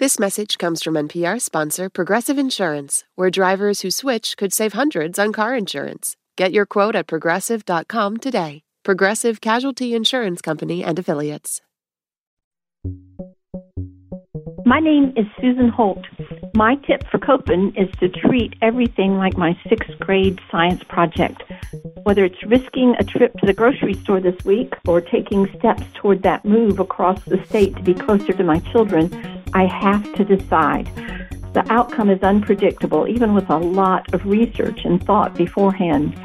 This message comes from NPR sponsor Progressive Insurance, where drivers who switch could save hundreds on car insurance. Get your quote at progressive.com today. Progressive Casualty Insurance Company and Affiliates. My name is Susan Holt. My tip for coping is to treat everything like my sixth grade science project. Whether it's risking a trip to the grocery store this week or taking steps toward that move across the state to be closer to my children, I have to decide. The outcome is unpredictable, even with a lot of research and thought beforehand.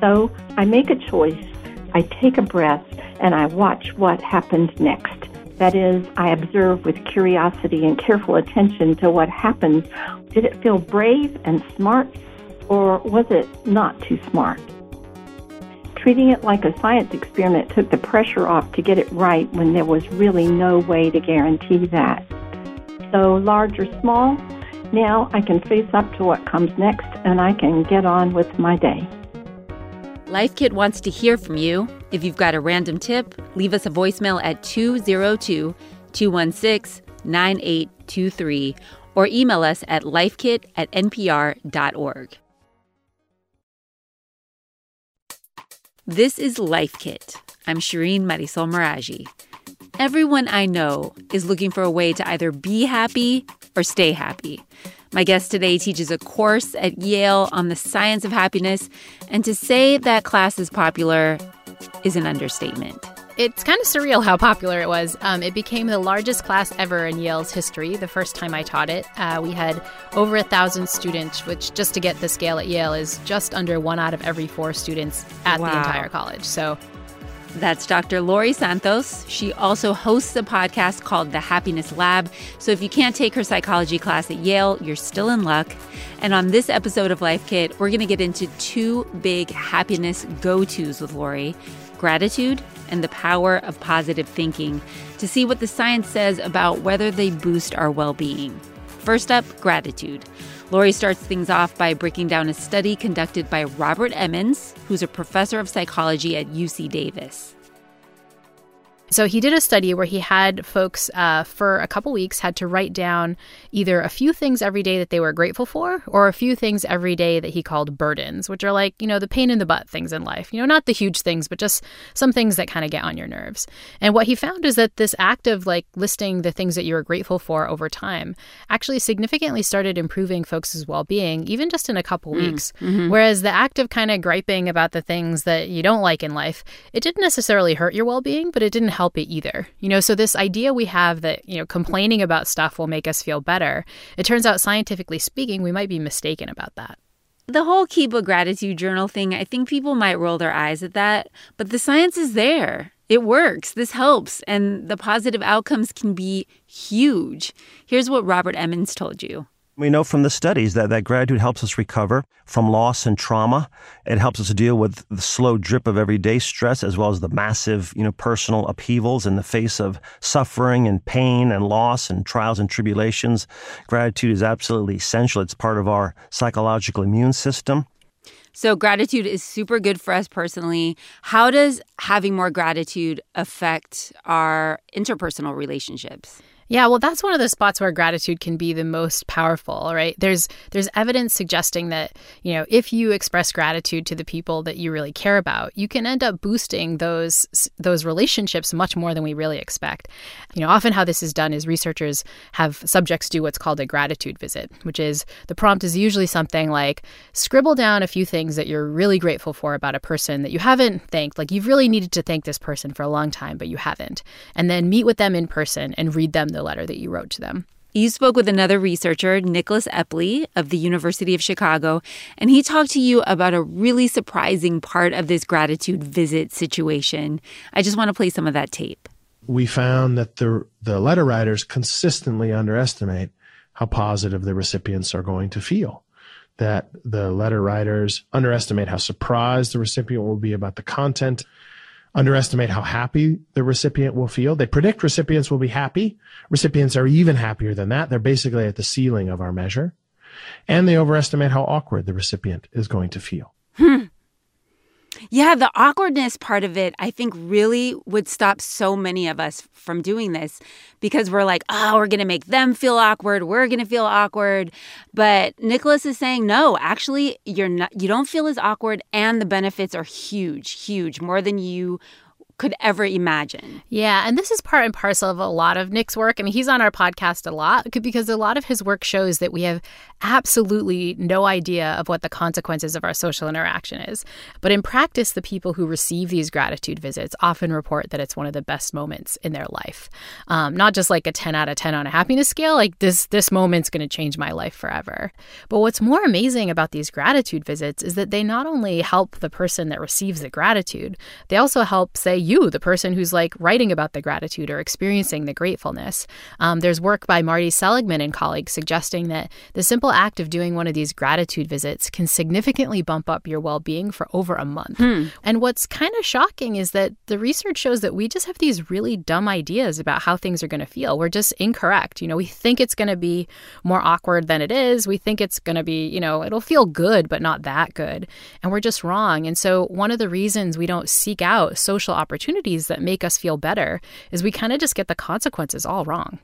So I make a choice, I take a breath, and I watch what happens next. That is, I observe with curiosity and careful attention to what happens. Did it feel brave and smart, or was it not too smart? Treating it like a science experiment took the pressure off to get it right when there was really no way to guarantee that. So, large or small, now I can face up to what comes next and I can get on with my day. Life Kit wants to hear from you. If you've got a random tip, leave us a voicemail at 202 216 9823 or email us at lifekit at npr.org. This is Life Kit. I'm Shireen Marisol Meraji. Everyone I know is looking for a way to either be happy or stay happy. My guest today teaches a course at Yale on the science of happiness, and to say that class is popular is an understatement. It's kind of surreal how popular it was. Um, it became the largest class ever in Yale's history the first time I taught it. Uh, we had over a thousand students, which, just to get the scale at Yale, is just under one out of every four students at wow. the entire college. So that's Dr. Laurie Santos. She also hosts a podcast called The Happiness Lab. So if you can't take her psychology class at Yale, you're still in luck. And on this episode of Life Kit, we're going to get into two big happiness go tos with Laurie gratitude and the power of positive thinking to see what the science says about whether they boost our well being. First up, gratitude. Laurie starts things off by breaking down a study conducted by Robert Emmons, who's a professor of psychology at UC Davis. So he did a study where he had folks uh, for a couple weeks had to write down either a few things every day that they were grateful for, or a few things every day that he called burdens, which are like you know the pain in the butt things in life. You know, not the huge things, but just some things that kind of get on your nerves. And what he found is that this act of like listing the things that you were grateful for over time actually significantly started improving folks' well-being, even just in a couple mm, weeks. Mm-hmm. Whereas the act of kind of griping about the things that you don't like in life, it didn't necessarily hurt your well-being, but it didn't help it either. You know, so this idea we have that, you know, complaining about stuff will make us feel better, it turns out scientifically speaking, we might be mistaken about that. The whole keep a gratitude journal thing, I think people might roll their eyes at that, but the science is there. It works. This helps, and the positive outcomes can be huge. Here's what Robert Emmons told you. We know from the studies that, that gratitude helps us recover from loss and trauma. It helps us deal with the slow drip of everyday stress as well as the massive, you know, personal upheavals in the face of suffering and pain and loss and trials and tribulations. Gratitude is absolutely essential. It's part of our psychological immune system. So, gratitude is super good for us personally. How does having more gratitude affect our interpersonal relationships? Yeah, well, that's one of the spots where gratitude can be the most powerful, right? There's there's evidence suggesting that you know if you express gratitude to the people that you really care about, you can end up boosting those those relationships much more than we really expect. You know, often how this is done is researchers have subjects do what's called a gratitude visit, which is the prompt is usually something like scribble down a few things that you're really grateful for about a person that you haven't thanked, like you've really needed to thank this person for a long time, but you haven't, and then meet with them in person and read them the the letter that you wrote to them. You spoke with another researcher, Nicholas Epley of the University of Chicago, and he talked to you about a really surprising part of this gratitude visit situation. I just want to play some of that tape. We found that the the letter writers consistently underestimate how positive the recipients are going to feel. That the letter writers underestimate how surprised the recipient will be about the content underestimate how happy the recipient will feel. They predict recipients will be happy. Recipients are even happier than that. They're basically at the ceiling of our measure. And they overestimate how awkward the recipient is going to feel. Hmm. Yeah, the awkwardness part of it, I think, really would stop so many of us from doing this because we're like, oh, we're going to make them feel awkward. We're going to feel awkward. But Nicholas is saying, no, actually, you're not, you don't feel as awkward, and the benefits are huge, huge, more than you could ever imagine. Yeah, and this is part and parcel of a lot of Nick's work. I mean, he's on our podcast a lot because a lot of his work shows that we have absolutely no idea of what the consequences of our social interaction is. But in practice, the people who receive these gratitude visits often report that it's one of the best moments in their life. Um, not just like a 10 out of 10 on a happiness scale, like this this moment's going to change my life forever. But what's more amazing about these gratitude visits is that they not only help the person that receives the gratitude, they also help say you, the person who's like writing about the gratitude or experiencing the gratefulness. Um, there's work by Marty Seligman and colleagues suggesting that the simple act of doing one of these gratitude visits can significantly bump up your well being for over a month. Hmm. And what's kind of shocking is that the research shows that we just have these really dumb ideas about how things are going to feel. We're just incorrect. You know, we think it's going to be more awkward than it is. We think it's going to be, you know, it'll feel good, but not that good. And we're just wrong. And so, one of the reasons we don't seek out social opportunities opportunities that make us feel better is we kind of just get the consequences all wrong.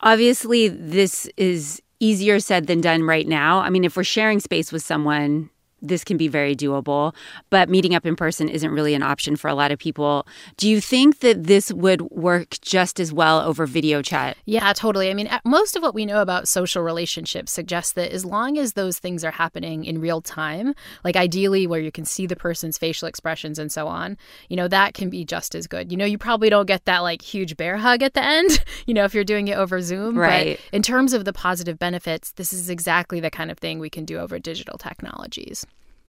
Obviously, this is easier said than done right now. I mean, if we're sharing space with someone, this can be very doable, but meeting up in person isn't really an option for a lot of people. Do you think that this would work just as well over video chat? Yeah, totally. I mean, most of what we know about social relationships suggests that as long as those things are happening in real time, like ideally where you can see the person's facial expressions and so on, you know, that can be just as good. You know, you probably don't get that like huge bear hug at the end, you know, if you're doing it over Zoom. Right. But in terms of the positive benefits, this is exactly the kind of thing we can do over digital technologies.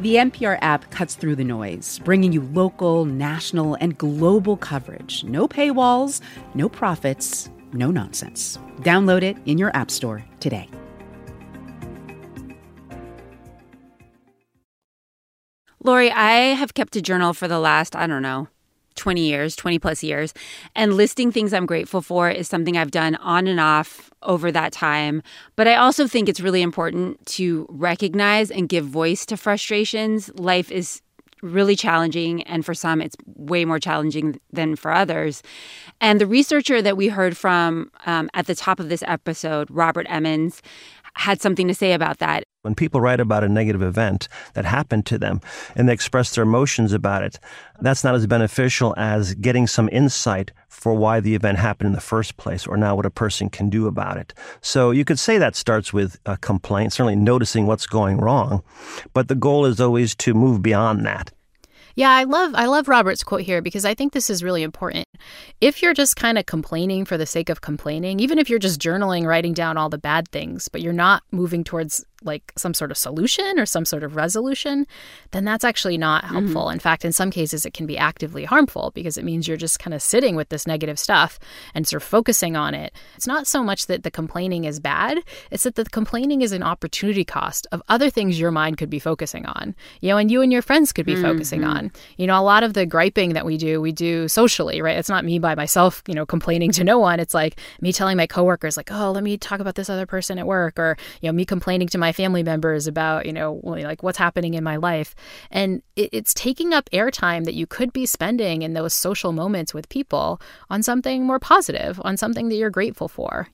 The NPR app cuts through the noise, bringing you local, national, and global coverage. No paywalls, no profits, no nonsense. Download it in your App Store today. Laurie, I have kept a journal for the last, I don't know, 20 years, 20 plus years. And listing things I'm grateful for is something I've done on and off over that time. But I also think it's really important to recognize and give voice to frustrations. Life is really challenging, and for some, it's way more challenging than for others. And the researcher that we heard from um, at the top of this episode, Robert Emmons, had something to say about that. When people write about a negative event that happened to them and they express their emotions about it, that's not as beneficial as getting some insight for why the event happened in the first place or now what a person can do about it. So you could say that starts with a complaint, certainly noticing what's going wrong, but the goal is always to move beyond that. Yeah, I love I love Robert's quote here because I think this is really important. If you're just kind of complaining for the sake of complaining, even if you're just journaling, writing down all the bad things, but you're not moving towards like some sort of solution or some sort of resolution, then that's actually not mm-hmm. helpful. Mm-hmm. In fact, in some cases, it can be actively harmful because it means you're just kind of sitting with this negative stuff and sort of focusing on it. It's not so much that the complaining is bad, it's that the complaining is an opportunity cost of other things your mind could be focusing on, you know, and you and your friends could be mm-hmm. focusing on. You know, a lot of the griping that we do, we do socially, right? It's not me by myself, you know, complaining to no one. It's like me telling my coworkers, like, oh, let me talk about this other person at work, or, you know, me complaining to my family members about, you know, like what's happening in my life. And it, it's taking up airtime that you could be spending in those social moments with people on something more positive, on something that you're grateful for.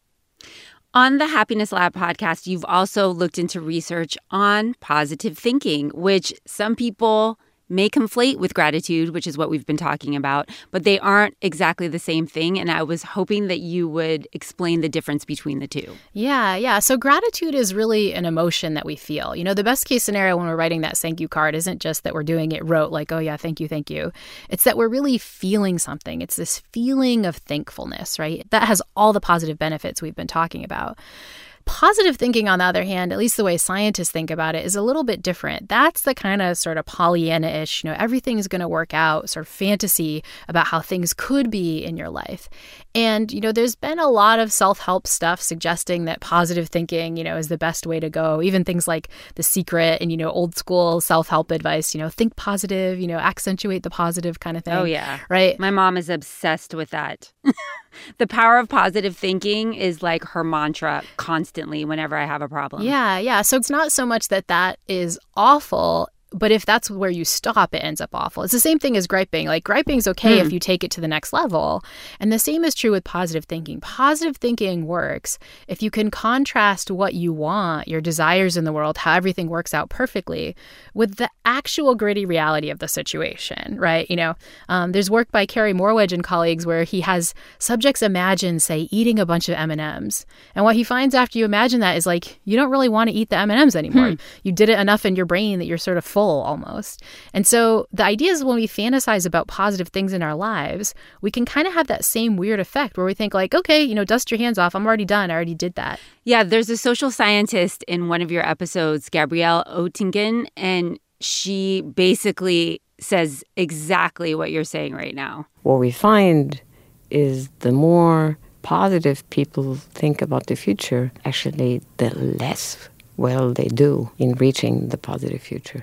On the Happiness Lab podcast, you've also looked into research on positive thinking, which some people may conflate with gratitude, which is what we've been talking about, but they aren't exactly the same thing. And I was hoping that you would explain the difference between the two. Yeah, yeah. So gratitude is really an emotion that we feel. You know, the best case scenario when we're writing that thank you card isn't just that we're doing it rote, like, oh, yeah, thank you, thank you. It's that we're really feeling something. It's this feeling of thankfulness, right? That has all the positive benefits we've been talking about. Positive thinking, on the other hand, at least the way scientists think about it, is a little bit different. That's the kind of sort of Pollyanna ish, you know, everything's going to work out, sort of fantasy about how things could be in your life. And, you know, there's been a lot of self help stuff suggesting that positive thinking, you know, is the best way to go. Even things like The Secret and, you know, old school self help advice, you know, think positive, you know, accentuate the positive kind of oh, thing. Oh, yeah. Right. My mom is obsessed with that. the power of positive thinking is like her mantra constantly whenever I have a problem. Yeah, yeah. So it's not so much that that is awful but if that's where you stop, it ends up awful. It's the same thing as griping. Like griping's okay mm. if you take it to the next level. And the same is true with positive thinking. Positive thinking works if you can contrast what you want, your desires in the world, how everything works out perfectly, with the actual gritty reality of the situation, right? You know, um, there's work by Carey Morewedge and colleagues where he has subjects imagine, say, eating a bunch of M&Ms. And what he finds after you imagine that is like, you don't really want to eat the M&Ms anymore. Hmm. You did it enough in your brain that you're sort of full full almost. And so the idea is when we fantasize about positive things in our lives, we can kind of have that same weird effect where we think, like, okay, you know, dust your hands off. I'm already done. I already did that. Yeah, there's a social scientist in one of your episodes, Gabriele Oettingen, and she basically says exactly what you're saying right now. What we find is the more positive people think about the future, actually, the less well they do in reaching the positive future.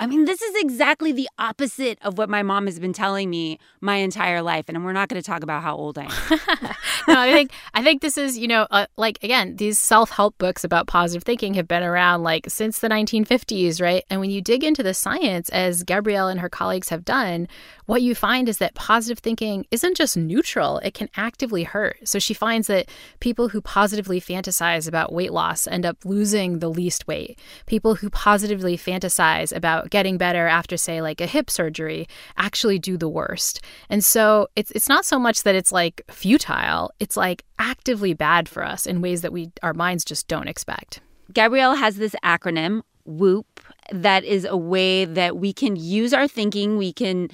I mean, this is exactly the opposite of what my mom has been telling me my entire life, and we're not going to talk about how old I am. no, I think I think this is you know uh, like again these self help books about positive thinking have been around like since the 1950s, right? And when you dig into the science, as Gabriele and her colleagues have done, what you find is that positive thinking isn't just neutral; it can actively hurt. So she finds that people who positively fantasize about weight loss end up losing the least weight. People who positively fantasize about getting better after, say, like a hip surgery actually do the worst. And so it's it's not so much that it's like futile, it's like actively bad for us in ways that we our minds just don't expect. Gabriele has this acronym, WOOP, that is a way that we can use our thinking, we can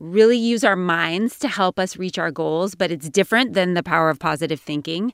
really use our minds to help us reach our goals, but it's different than the power of positive thinking.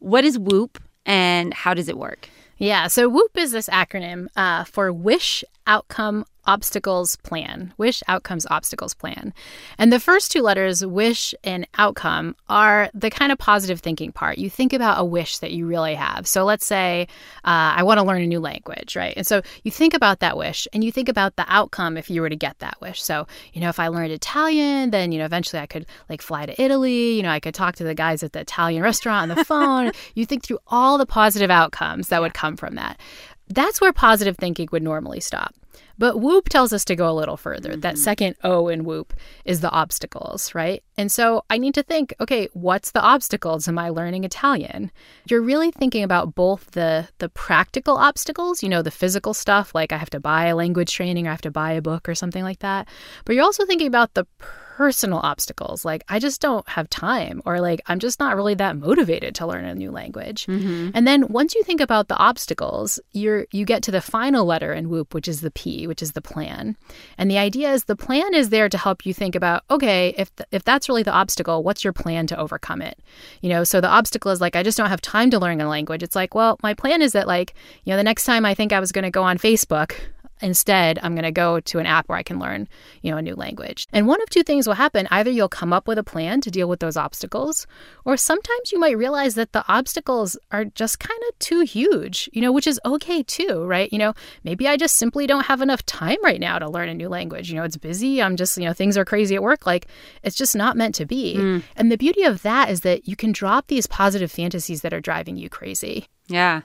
What is WOOP and how does it work? Yeah, so WOOP is this acronym uh, for Wish, Outcome, obstacles plan, wish outcomes obstacles plan. And the first two letters, wish and outcome, are the kind of positive thinking part. You think about a wish that you really have. So let's say uh, I want to learn a new language, right? And so you think about that wish and you think about the outcome if you were to get that wish. So, you know, if I learned Italian, then, you know, eventually I could like fly to Italy, you know, I could talk to the guys at the Italian restaurant on the phone. you think through all the positive outcomes that would come from that. That's where positive thinking would normally stop. But WOOP tells us to go a little further. Mm-hmm. That second O in WOOP is the obstacles, right? And so I need to think, okay, what's the obstacles? Am I learning Italian? You're really thinking about both the the practical obstacles, you know, the physical stuff, like I have to buy a language training or I have to buy a book or something like that. But you're also thinking about the personal obstacles. Like i just don't have time or like i'm just not really that motivated to learn a new language. Mm-hmm. and then once you think about the obstacles you're you get to the final letter in WOOP which is the p which is the plan. And the idea is the plan is there to help you think about okay if th- if that's really the obstacle what's your plan to overcome it? You know so the obstacle is like i just don't have time to learn a language. It's like well my plan is that like you know the next time i think i was going to go on facebook Instead, I'm going to go to an app where I can learn, you know, a new language. And one of two things will happen. Either you'll come up with a plan to deal with those obstacles, or sometimes you might realize that the obstacles are just kind of too huge, you know, which is okay too, right? You know, maybe I just simply don't have enough time right now to learn a new language. You know, it's busy. I'm just, you know, things are crazy at work. Like it's just not meant to be. Mm. And the beauty of that is that you can drop these positive fantasies that are driving you crazy. Yeah.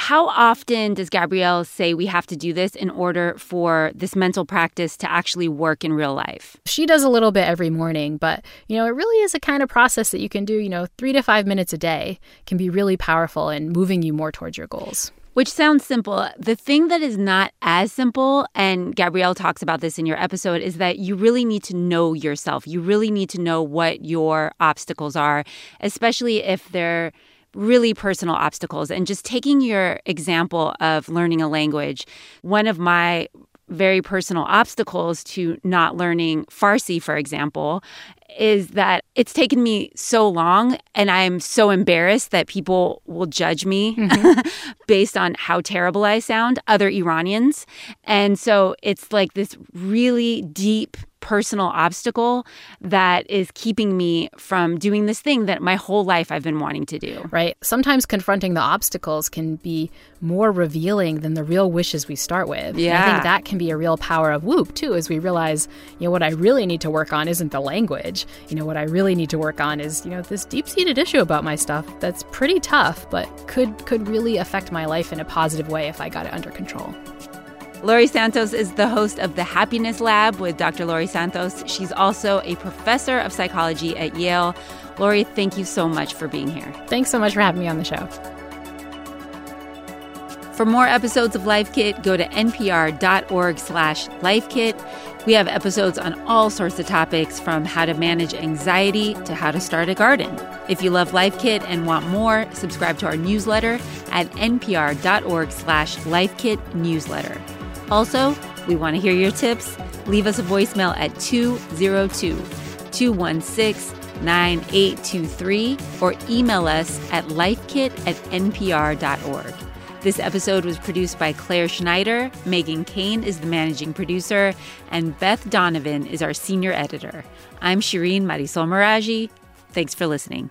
How often does Gabriele say we have to do this in order for this mental practice to actually work in real life? She does a little bit every morning, but you know, it really is a kind of process that you can do, you know, 3 to 5 minutes a day can be really powerful in moving you more towards your goals. which sounds simple. The thing that is not as simple, and Gabriele talks about this in your episode, is that you really need to know yourself. You really need to know what your obstacles are, especially if they're really personal obstacles. And just taking your example of learning a language, one of my very personal obstacles to not learning Farsi, for example, is that it's taken me so long and I'm so embarrassed that people will judge me mm-hmm. based on how terrible I sound, other Iranians. And so it's like this really deep personal obstacle that is keeping me from doing this thing that my whole life I've been wanting to do. Right. Sometimes confronting the obstacles can be more revealing than the real wishes we start with. Yeah. And I think that can be a real power of WOOP, too, as we realize, you know, what I really need to work on isn't the language. You know, what I really need to work on is, you know, this deep seated issue about my stuff that's pretty tough, but could could really affect my life in a positive way if I got it under control. Laurie Santos is the host of The Happiness Lab with Dr. Laurie Santos. She's also a professor of psychology at Yale. Laurie, thank you so much for being here. Thanks so much for having me on the show. For more episodes of Life Kit, go to npr.org slash lifekit. We have episodes on all sorts of topics from how to manage anxiety to how to start a garden. If you love Life Kit and want more, subscribe to our newsletter at npr.org slash lifekit newsletter. Also, we want to hear your tips. Leave us a voicemail at 202 216 9823 or email us at lifekit at npr.org. This episode was produced by Claire Schneider. Megan Kane is the managing producer, and Beth Donovan is our senior editor. I'm Shireen Marisol Meraji. Thanks for listening.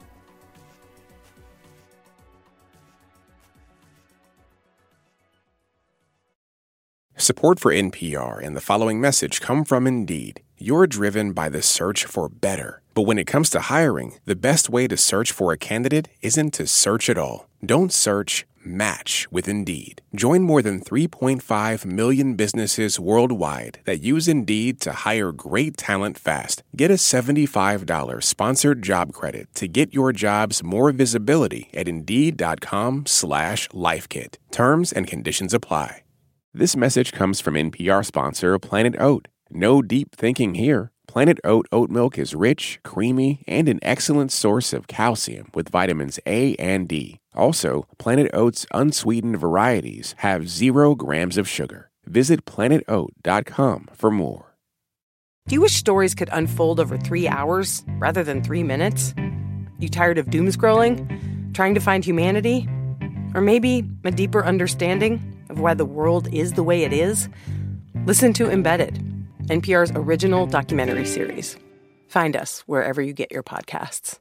Support for NPR and the following message come from Indeed. You're driven by the search for better. But when it comes to hiring, the best way to search for a candidate isn't to search at all. Don't search, match with Indeed. Join more than 3.5 million businesses worldwide that use Indeed to hire great talent fast. Get a $75 sponsored job credit to get your jobs more visibility at Indeed.com slash LifeKit. Terms and conditions apply. This message comes from NPR sponsor Planet Oat. No deep thinking here. Planet Oat oat milk is rich, creamy, and an excellent source of calcium with vitamins A and D. Also, Planet Oat's unsweetened varieties have zero grams of sugar. Visit planetoat.com for more. Do you wish stories could unfold over three hours rather than three minutes? You tired of doom scrolling? Trying to find humanity? Or maybe a deeper understanding? Of why the world is the way it is, listen to Embedded, NPR's original documentary series. Find us wherever you get your podcasts.